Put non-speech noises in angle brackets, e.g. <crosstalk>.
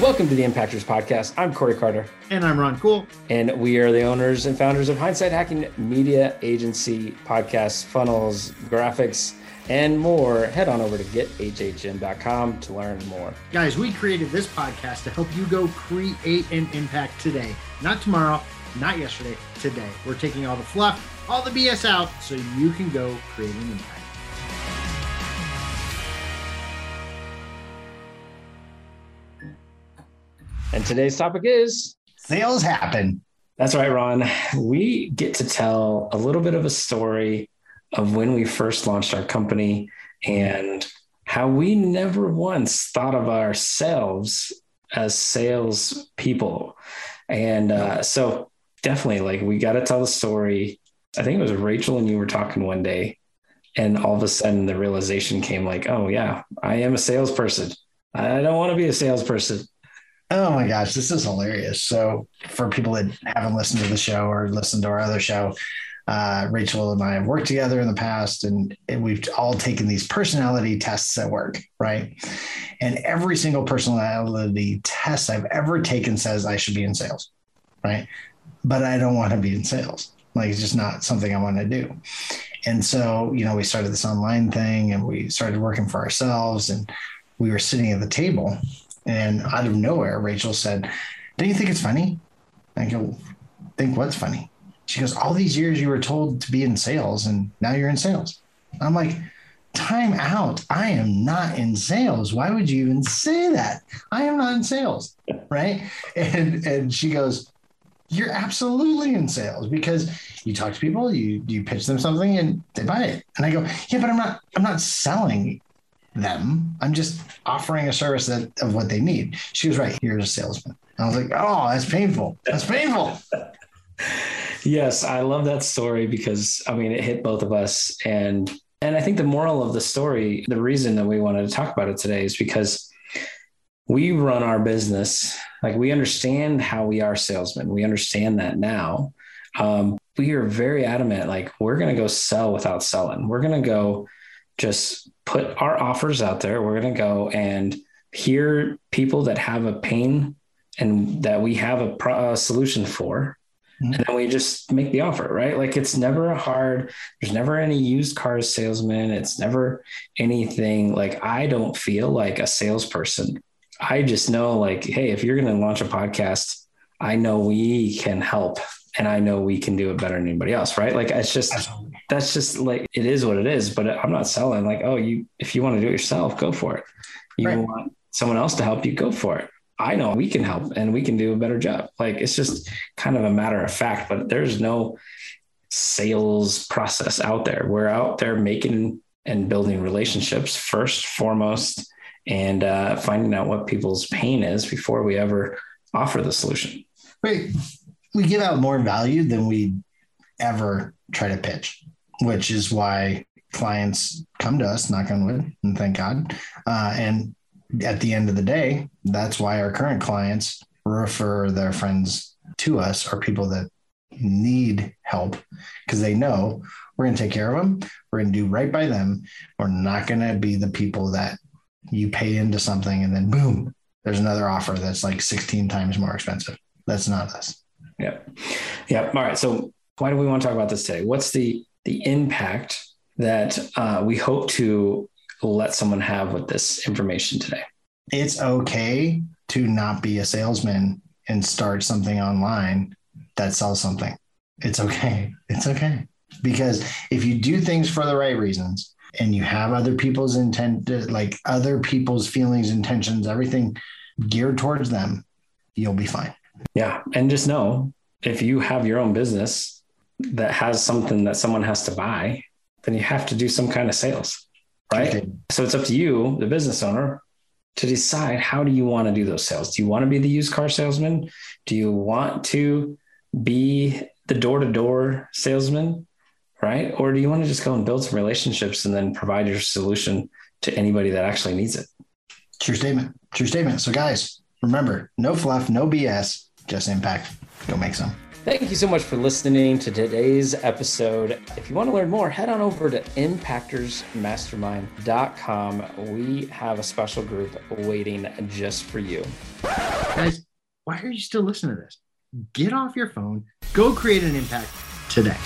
Welcome to the Impactors Podcast. I'm Corey Carter. And I'm Ron Cool. And we are the owners and founders of Hindsight Hacking Media Agency, podcasts, funnels, graphics, and more. Head on over to gethhm.com to learn more. Guys, we created this podcast to help you go create an impact today, not tomorrow, not yesterday, today. We're taking all the fluff, all the BS out so you can go create an impact. And today's topic is sales happen. That's right, Ron. We get to tell a little bit of a story of when we first launched our company and how we never once thought of ourselves as sales people. And uh, so, definitely, like, we got to tell the story. I think it was Rachel and you were talking one day, and all of a sudden the realization came like, oh, yeah, I am a salesperson. I don't want to be a salesperson. Oh my gosh, this is hilarious. So, for people that haven't listened to the show or listened to our other show, uh, Rachel and I have worked together in the past, and, and, we've all taken these personality tests at work, right? And every single personality test I've ever taken says I should be in sales, right? But I don't want to be in sales. Like, it's just not something I want to do. And so, you know, we started this online thing and we started working for ourselves, and we were sitting at the table and out of nowhere, Rachel said, Don't you think it's funny? I go, Think what's funny? She goes, All these years you were told to be in sales and now you're in sales. I'm like, Time out. I am not in sales. Why would you even say that? I am not in sales. Right. And and she goes, You're absolutely in sales because you talk to people, you you pitch them something and they buy it. And I go, Yeah, but I'm not I'm not selling them. I'm just offering a service that of what they need. She was right. Here's a salesman. I was like, oh, that's painful. That's painful. <laughs> yes, I love that story because I mean it hit both of us. And and I think the moral of the story, the reason that we wanted to talk about it today is because we run our business like we understand how we are salesmen. We understand that now. Um, we are very adamant, like we're going to go sell without selling. We're going to go just put our offers out there. We're going to go and hear people that have a pain and that we have a, pro- a solution for. Mm-hmm. And then we just make the offer, right? Like it's never a hard. There's never any used car salesman. It's never anything like I don't feel like a salesperson. I just know, like, hey, if you're going to launch a podcast, I know we can help and I know we can do it better than anybody else, right? Like it's just Absolutely. That's just like it is what it is. But I'm not selling like, oh, you if you want to do it yourself, go for it. You right. want someone else to help you, go for it. I know we can help and we can do a better job. Like it's just kind of a matter of fact, but there's no sales process out there. We're out there making and building relationships first, foremost, and uh, finding out what people's pain is before we ever offer the solution. Wait, we give out more value than we ever try to pitch, which is why clients come to us, knock on wood, and thank God. Uh, and at the end of the day, that's why our current clients refer their friends to us or people that need help because they know we're going to take care of them. We're going to do right by them. We're not going to be the people that you pay into something and then boom, there's another offer that's like 16 times more expensive. That's not us. Yeah. Yeah. All right. So why do we want to talk about this today? What's the the impact that uh, we hope to let someone have with this information today? It's okay to not be a salesman and start something online that sells something. It's okay. It's okay. Because if you do things for the right reasons and you have other people's intent, like other people's feelings, intentions, everything geared towards them, you'll be fine. Yeah. And just know if you have your own business that has something that someone has to buy, then you have to do some kind of sales. Right. Okay. So it's up to you, the business owner, to decide how do you want to do those sales? Do you want to be the used car salesman? Do you want to be the door to door salesman? Right. Or do you want to just go and build some relationships and then provide your solution to anybody that actually needs it? True statement. True statement. So, guys, remember no fluff, no BS just impact. Go make some. Thank you so much for listening to today's episode. If you want to learn more, head on over to impactorsmastermind.com. We have a special group waiting just for you. Guys, why are you still listening to this? Get off your phone, go create an impact today.